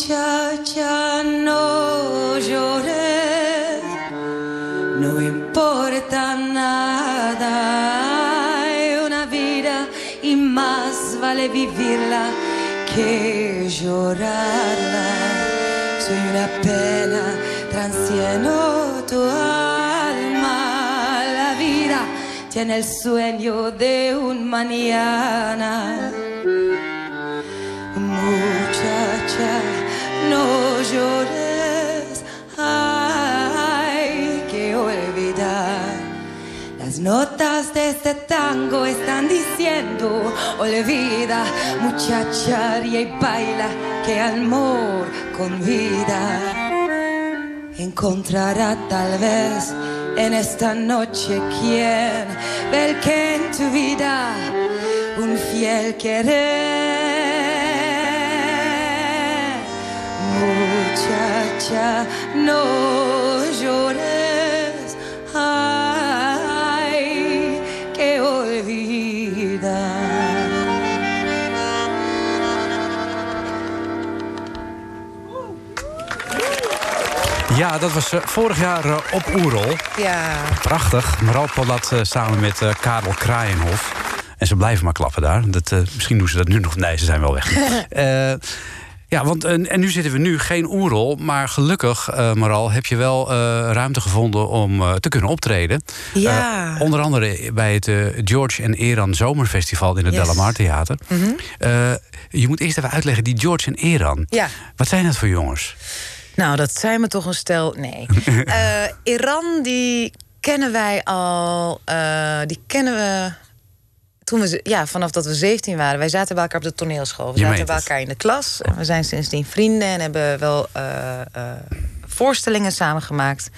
Muchacha, no llores, no importa nada. Hay una vida y más vale vivirla que llorarla. Soy una pena, transciendo tu alma. La vida tiene el sueño de un mañana. Muchacha, no llores, hay que olvidar. Las notas de este tango están diciendo, olvida, muchacha, y baila, que amor con vida encontrará tal vez en esta noche quien ve que en tu vida un fiel querer. Muchacha, no llores, ay, que olvidar. Ja, dat was eh, vorig jaar eh, op Oerol. Ja. Prachtig. Maral Polat eh, samen met Karel Kraaienhof. En ze blijven maar klappen daar. Dat, eh, misschien doen ze dat nu nog. Nee, ze zijn wel weg. Eh, ja, want en, en nu zitten we nu geen Oerol. Maar gelukkig, eh Maral, heb je wel eh, ruimte gevonden om eh, te kunnen optreden. Ja. Eh, onder andere bij het eh, George en Eran Zomerfestival in het Yes. Delamar Theater. Eh, je moet eerst even uitleggen, die George en Eran. Ja. Wat zijn dat voor jongens? Nou, dat zijn me toch een stel. Nee. Eh, Iran, die kennen wij al. eh, die kennen we. Toen we, ja, vanaf dat we 17 waren. Wij zaten bij elkaar op de toneelschool. We Je zaten bij elkaar in de klas. En we zijn sindsdien vrienden en hebben wel eh, eh, voorstellingen samengemaakt.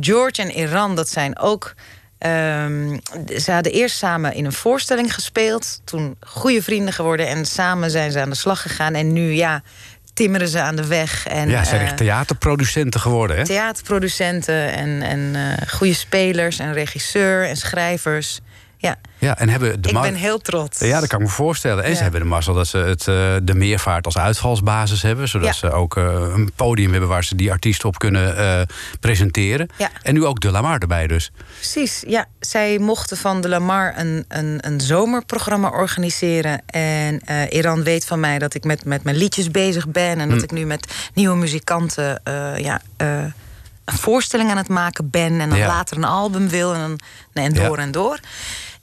George en Iran, dat zijn ook. ehm, ze hadden eerst samen in een voorstelling gespeeld. Toen goede vrienden geworden. En samen zijn ze aan de slag gegaan. En nu, ja, timmeren ze aan de weg. En, ja, ze zijn eh, echt theaterproducenten geworden, hè? theaterproducenten en, en eh, goede spelers en regisseur en schrijvers. Ja, Ja, en hebben de ik ben heel trots. Ja, dat kan ik me voorstellen. En ze hebben de mazzel dat ze het, eh, de meervaart als uitvalsbasis hebben. Zodat Ja. ze ook eh, een podium hebben waar ze die artiesten op kunnen eh, presenteren. Ja. En nu ook de Lamar erbij dus. Precies, ja. Zij mochten van de Lamar een, een, een zomerprogramma organiseren. En Iran weet van mij dat ik met, met mijn liedjes bezig ben. En dat ik nu met nieuwe muzikanten ja, een voorstelling aan het maken ben. En dan Ja. later een album wil. En, dan, nee, en door Ja. en door.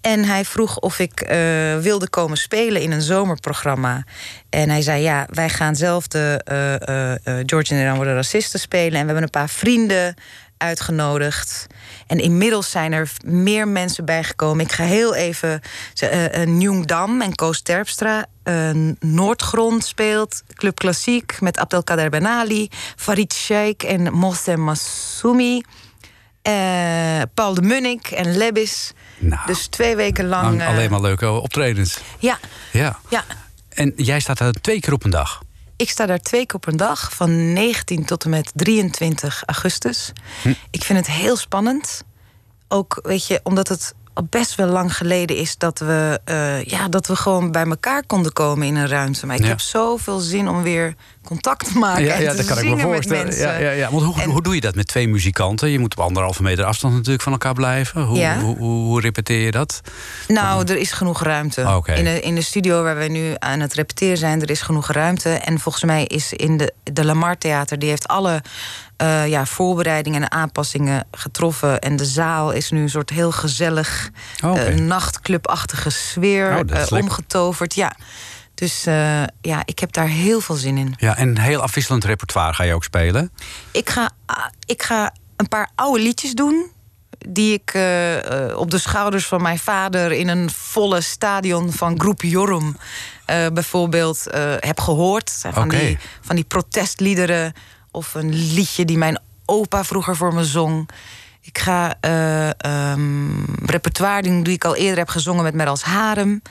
En hij vroeg of ik eh, wilde komen spelen in een zomerprogramma. En hij zei: Ja, wij gaan zelf de eh, eh, George en Iran worden racisten spelen. En we hebben een paar vrienden uitgenodigd. En inmiddels zijn er meer mensen bijgekomen. Ik ga heel even. Uh, Nyungdam en Koos Terpstra. eh, Noordgrond speelt. Club Klassiek met Abdelkader Ben Ali. Farid Sheikh en Mohsen Massoumi. Paul de Munnik en Lebis. Nou, Dus twee weken lang. Eh, alleen maar leuke optredens. Ja, Ja. ja. En jij staat er twee keer op een dag. Ik sta daar twee keer op een dag, van 19 tot en met 23 augustus. Hm. Ik vind het heel spannend. Ook, weet je, omdat het al best wel lang geleden is dat we, eh, ja, dat we gewoon bij elkaar konden komen in een ruimte. Maar ik Ja. heb zoveel zin om weer contact te maken ja, en ja te dat kan ik me voorstellen. Ja, ja, ja. Want hoe, En- hoe doe je dat met twee muzikanten? Je moet op anderhalve meter afstand natuurlijk van elkaar blijven. Hoe, Ja. hoe, hoe, hoe repeteer je dat? Nou, er is genoeg ruimte. Oké. In, de, in de studio waar wij nu aan het repeteren zijn, er is genoeg ruimte. En volgens mij is in de, de Lamar Theater, die heeft alle eh, ja, voorbereidingen en aanpassingen getroffen. En de zaal is nu een soort heel gezellig, eh, nachtclubachtige sfeer Oh, is eh, omgetoverd. Ja. Dus ja, ik heb daar heel veel zin in. Ja, en heel afwisselend repertoire ga je ook spelen. Ik ga, ah, ik ga een paar oude liedjes doen. Die ik op de schouders van mijn vader in een volle stadion van Groep Jorum bijvoorbeeld heb gehoord. Van, die, van die protestliederen. Of een liedje die mijn opa vroeger voor me zong. Ik ga ehm, repertoire doen die ik al eerder heb gezongen met Merels Harem.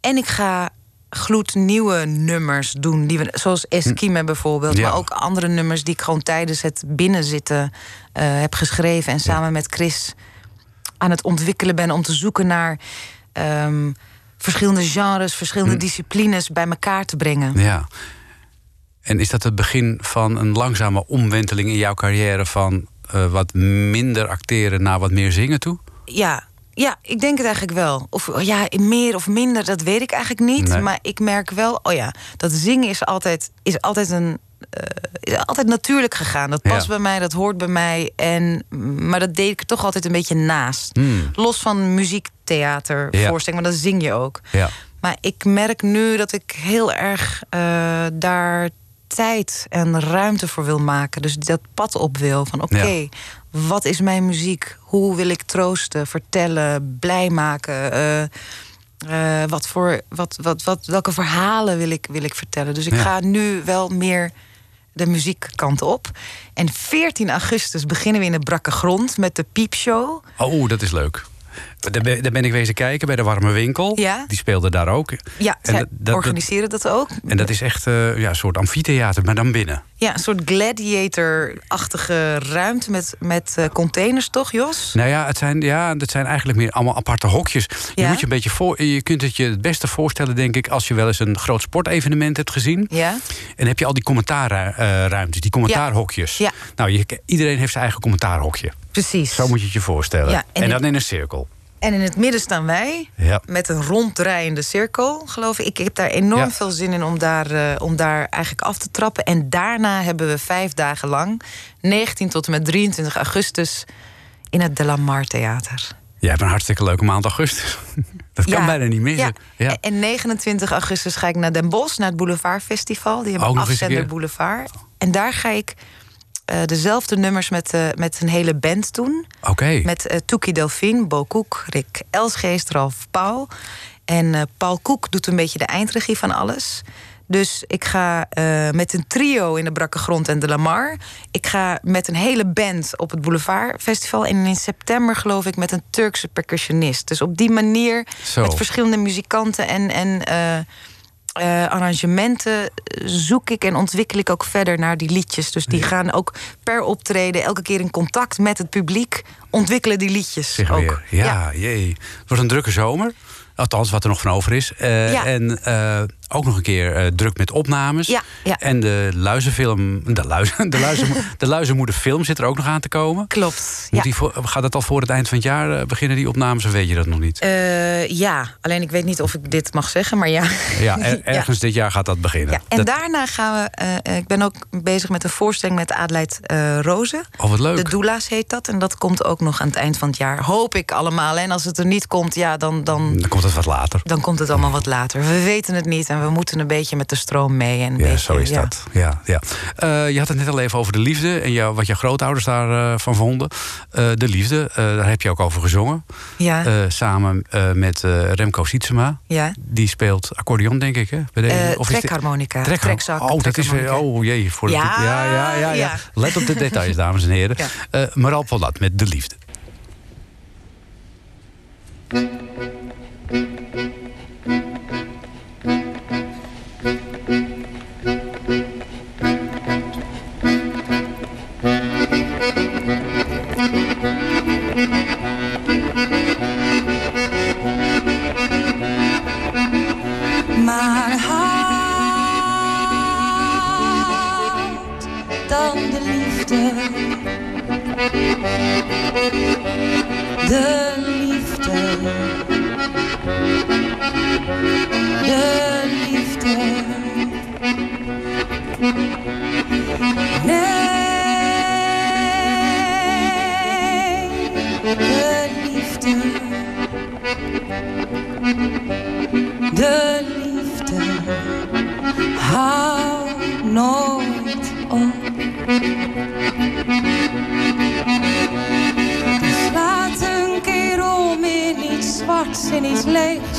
En ik ga gloednieuwe nummers doen. Die we, zoals Eskime bijvoorbeeld. Ja. Maar ook andere nummers die ik gewoon tijdens het binnenzitten eh, heb geschreven. En samen met Chris aan het ontwikkelen ben om te zoeken naar ehm, verschillende genres, verschillende disciplines bij elkaar te brengen. Ja. En is dat het begin van een langzame omwenteling in jouw carrière van eh, wat minder acteren naar wat meer zingen toe? Ja, ja, ik denk het eigenlijk wel. Of ja, meer of minder, dat weet ik eigenlijk niet. Nee. Maar ik merk wel, oh ja, dat zingen is altijd, is altijd een. eh, is altijd natuurlijk gegaan. Dat past Ja. bij mij, dat hoort bij mij. En, maar dat deed ik er toch altijd een beetje naast. Hmm. Los van muziektheater, Ja. voorstelling, maar dan zing je ook. Ja. Maar ik merk nu dat ik heel erg eh, daar tijd en ruimte voor wil maken. Dus dat pad op wil. Van oké, Ja. wat is mijn muziek? Hoe wil ik troosten, vertellen, blij maken? Eh, eh, wat voor, wat, wat, wat, welke verhalen wil ik, wil ik vertellen? Dus ik Ja. ga nu wel meer de muziekkant op. En 14 augustus beginnen we in de Brakke Grond met de Piepshow. Oh, dat is leuk. Daar ben, daar ben ik wezen kijken bij de Warme Winkel. Ja. Die speelde daar ook. Ja, En zij dat- dat- organiseren dat ook. En dat is echt eh, ja, een soort amfitheater, maar dan binnen. Ja, een soort gladiator-achtige ruimte met, met eh, containers, toch, Jos? Nou ja, het zijn, ja, het zijn eigenlijk meer allemaal aparte hokjes. Je, Ja? moet je, een beetje voor, je kunt het je het beste voorstellen, denk ik, als je wel eens een groot sportevenement hebt gezien. Ja. En heb je al die commentaarruimtes, die commentaarhokjes. Ja. Nou, je, iedereen heeft zijn eigen commentaarhokje. Precies. Zo moet je het je voorstellen. Ja, en en, dan in een cirkel. En in het midden staan wij Ja. met een ronddraaiende cirkel, geloof ik. Ik heb daar enorm Ja. veel zin in om daar, eh, om daar eigenlijk af te trappen. En daarna hebben we vijf dagen lang, 19 tot en met 23 augustus, in het De La Mar Theater. Je hebt een hartstikke leuke maand augustus. Dat kan Ja. bijna niet missen. Ja. En 29 augustus ga ik naar Den Bosch, naar het Boulevard Festival. Die hebben een afzender. Boulevard. En daar ga ik eh, dezelfde nummers met, eh, met een hele band doen. Oké. Met eh Toekie Delphine, Bo Koek, Rick Elsgeest, Ralf Pauw. En Paul Koek doet een beetje de eindregie van alles. Dus ik ga met een trio in de Brakke Grond en de Lamar. Ik ga met een hele band op het Boulevard Festival. En in september geloof ik met een Turkse percussionist. Dus op die manier Zo. met verschillende muzikanten en, en eh, arrangementen eh, zoek ik en ontwikkel ik ook verder naar die liedjes. Dus die gaan ook per optreden elke keer in contact met het publiek ontwikkelen die liedjes Zeg ook. weer. Ja, jee. Het wordt een drukke zomer. Althans, wat er nog van over is. Eh, Ja. En ook nog een keer eh, druk met opnames. Ja, ja. En de luizenfilm, de, luizen, de, luizen, de luizenmoederfilm zit er ook nog aan te komen. Klopt. Moet Ja. die voor, gaat dat al voor het eind van het jaar eh, beginnen, die opnames? Of weet je dat nog niet? Eh, ja, alleen ik weet niet of ik dit mag zeggen, maar ja. ja, er- ergens dit jaar gaat dat beginnen. Ja, en Dat- daarna gaan we. ik ben ook bezig met een voorstelling met Adelheid Rozen. Oh, wat leuk. De Doula's heet dat. En dat komt ook nog aan het eind van het jaar. Hoop ik allemaal. En als het er niet komt, ja, dan, dan, Dan komt het wat later. dan komt het allemaal wat later. We weten het niet en we moeten een beetje met de stroom mee. En Ja, beetje, zo is ja. dat. Ja, ja. Eh, je had het net al even over de liefde en jou, wat jouw grootouders daarvan van vonden. Eh, de liefde, eh, daar heb je ook over gezongen. Ja, Eh, samen eh, met eh, Remco Sietsema. ja. Die speelt accordeon, denk ik. Hè? Bij Eh, dit- trekharmonica. Trekhar- Trekzak, Oh, dat is weer. Oh jee. Voor Ja, ja, ja, ja, ja. ja. Let op de details, dames en heren. Ja. Eh Maral Pollat met De Liefde. Dan de liefde. De liefde. De liefde. Nee, de liefde. De liefde houdt nooit op. Slaat een keer om in iets zwarts en iets leegs.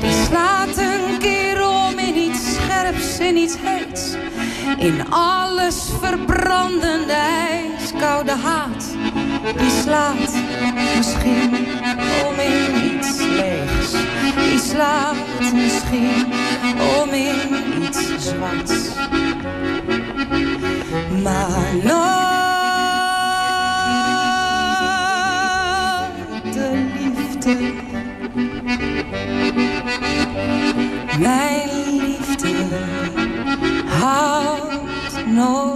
Die slaat een keer om in iets scherps en iets heets. In alles verbrandende ijs, koude haat. Die slaat misschien om in iets leegs. Die slaat misschien om in iets zwarts. Mijn liefde houdt nooit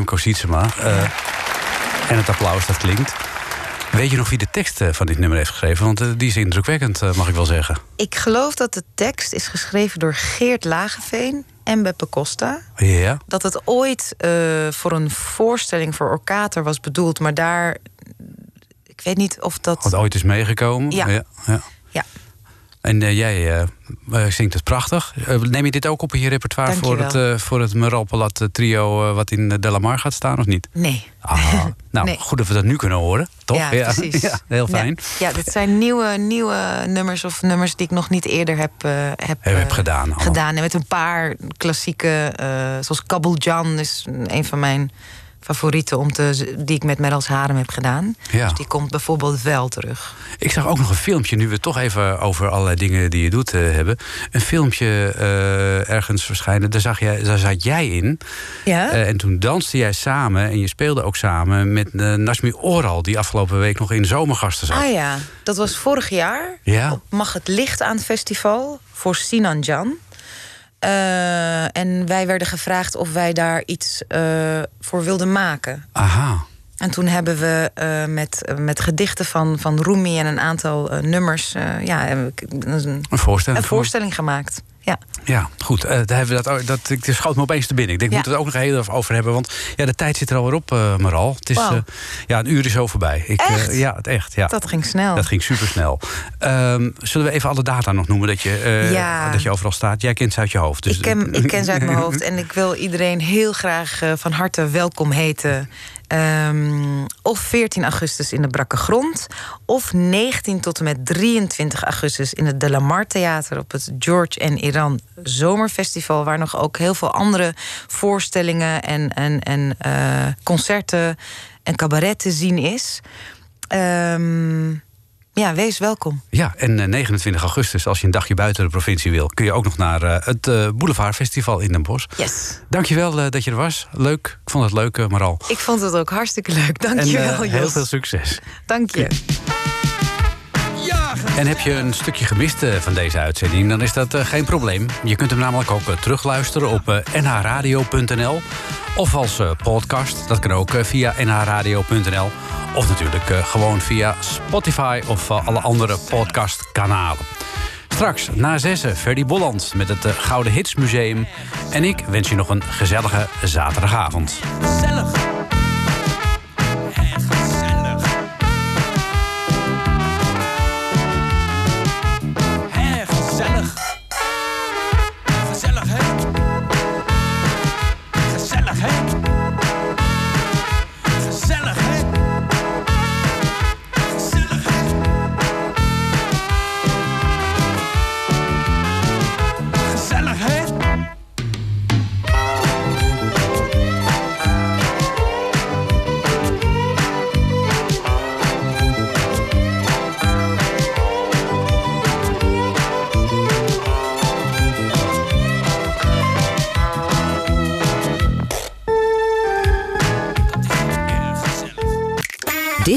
Remco Sietsema. Eh, En het applaus, dat klinkt. Weet je nog wie de tekst eh, van dit nummer heeft geschreven? Want eh, die is indrukwekkend, mag ik wel zeggen. Ik geloof dat de tekst is geschreven door Geert Lageveen en Beppe Costa. Ja. Dat het ooit voor een voorstelling voor Orkater was bedoeld, maar daar. Ik weet niet of dat. Wat ooit is meegekomen. Ja. ja, ja. Ja. En eh, jij eh, zingt het prachtig. Neem je dit ook op in je repertoire voor het, voor het trio... wat in De La Mar gaat staan, of niet? Nee. Ah, nou, Nee. goed dat we dat nu kunnen horen, toch? Ja, precies. Ja, heel fijn. Ja, ja, dit zijn nieuwe, nieuwe nummers of nummers die ik nog niet eerder heb, heb, Heb, gedaan. allemaal. gedaan. En met een paar klassieke, zoals Kabul Jan is een van mijn favorieten om te, die ik met Merels Harem heb gedaan. Ja. Dus die komt bijvoorbeeld wel terug. Ik zag ook nog een filmpje, nu we het toch even over allerlei dingen die je doet eh, hebben. Een filmpje eh, ergens verschijnen, daar, zag jij, daar zat jij in. Ja? Eh, en toen danste jij samen en je speelde ook samen met Nasmi Oral... die afgelopen week nog in Zomergasten zat. Ah ja, dat was vorig jaar. Ja. Op Mag het Licht aan het festival voor Sinan Jan. Eh, en wij werden gevraagd of wij daar iets eh, voor wilden maken. Aha. En toen hebben we eh, met, met gedichten van, van Rumi en een aantal eh, nummers... eh, ja, een, Een voorstelling. een voorstelling gemaakt. Ja. Ja, goed. eh, daar hebben we dat, dat, ik schoot me opeens te binnen. Ik denk, Ja. we moeten het ook nog heel even over hebben. Want ja, de tijd zit er alweer op, eh Maral. Het is, ja, een uur is zo voorbij. Ik, Echt? ja, het echt. Ja. Dat ging snel. Dat ging supersnel. Ehm zullen we even alle data nog noemen dat je, Ja. dat je overal staat? Jij kent ze uit je hoofd. Dus ik, ken, ik ken ze uit mijn hoofd en ik wil iedereen heel graag van harte welkom heten. Ehm, of 14 augustus in de Brakke Grond. Of 19 tot en met 23 augustus in het De La Mar Theater op het George en Iran Zomerfestival. Waar nog ook heel veel andere voorstellingen en, en, en eh, concerten en cabaret te zien is. Ehm, ja, wees welkom. Ja, en eh, 29 augustus, als je een dagje buiten de provincie wil... kun je ook nog naar eh, het eh, Boulevard Festival in Den Bosch. Yes. Dankjewel eh, dat je er was. Leuk. Ik vond het leuk, eh, Maral. Ik vond het ook hartstikke leuk. Dank je en wel, eh, heel veel succes. Dank je. En heb je een stukje gemist eh, van deze uitzending, dan is dat eh, geen probleem. Je kunt hem namelijk ook eh, terugluisteren op nhradio.nl. Of als podcast, dat kan ook via nhradio.nl. Of natuurlijk gewoon via Spotify of alle andere podcastkanalen. Straks na zessen Ferdy Bolland met het Gouden Hits Museum. En ik wens je nog een gezellige zaterdagavond. Gezellig.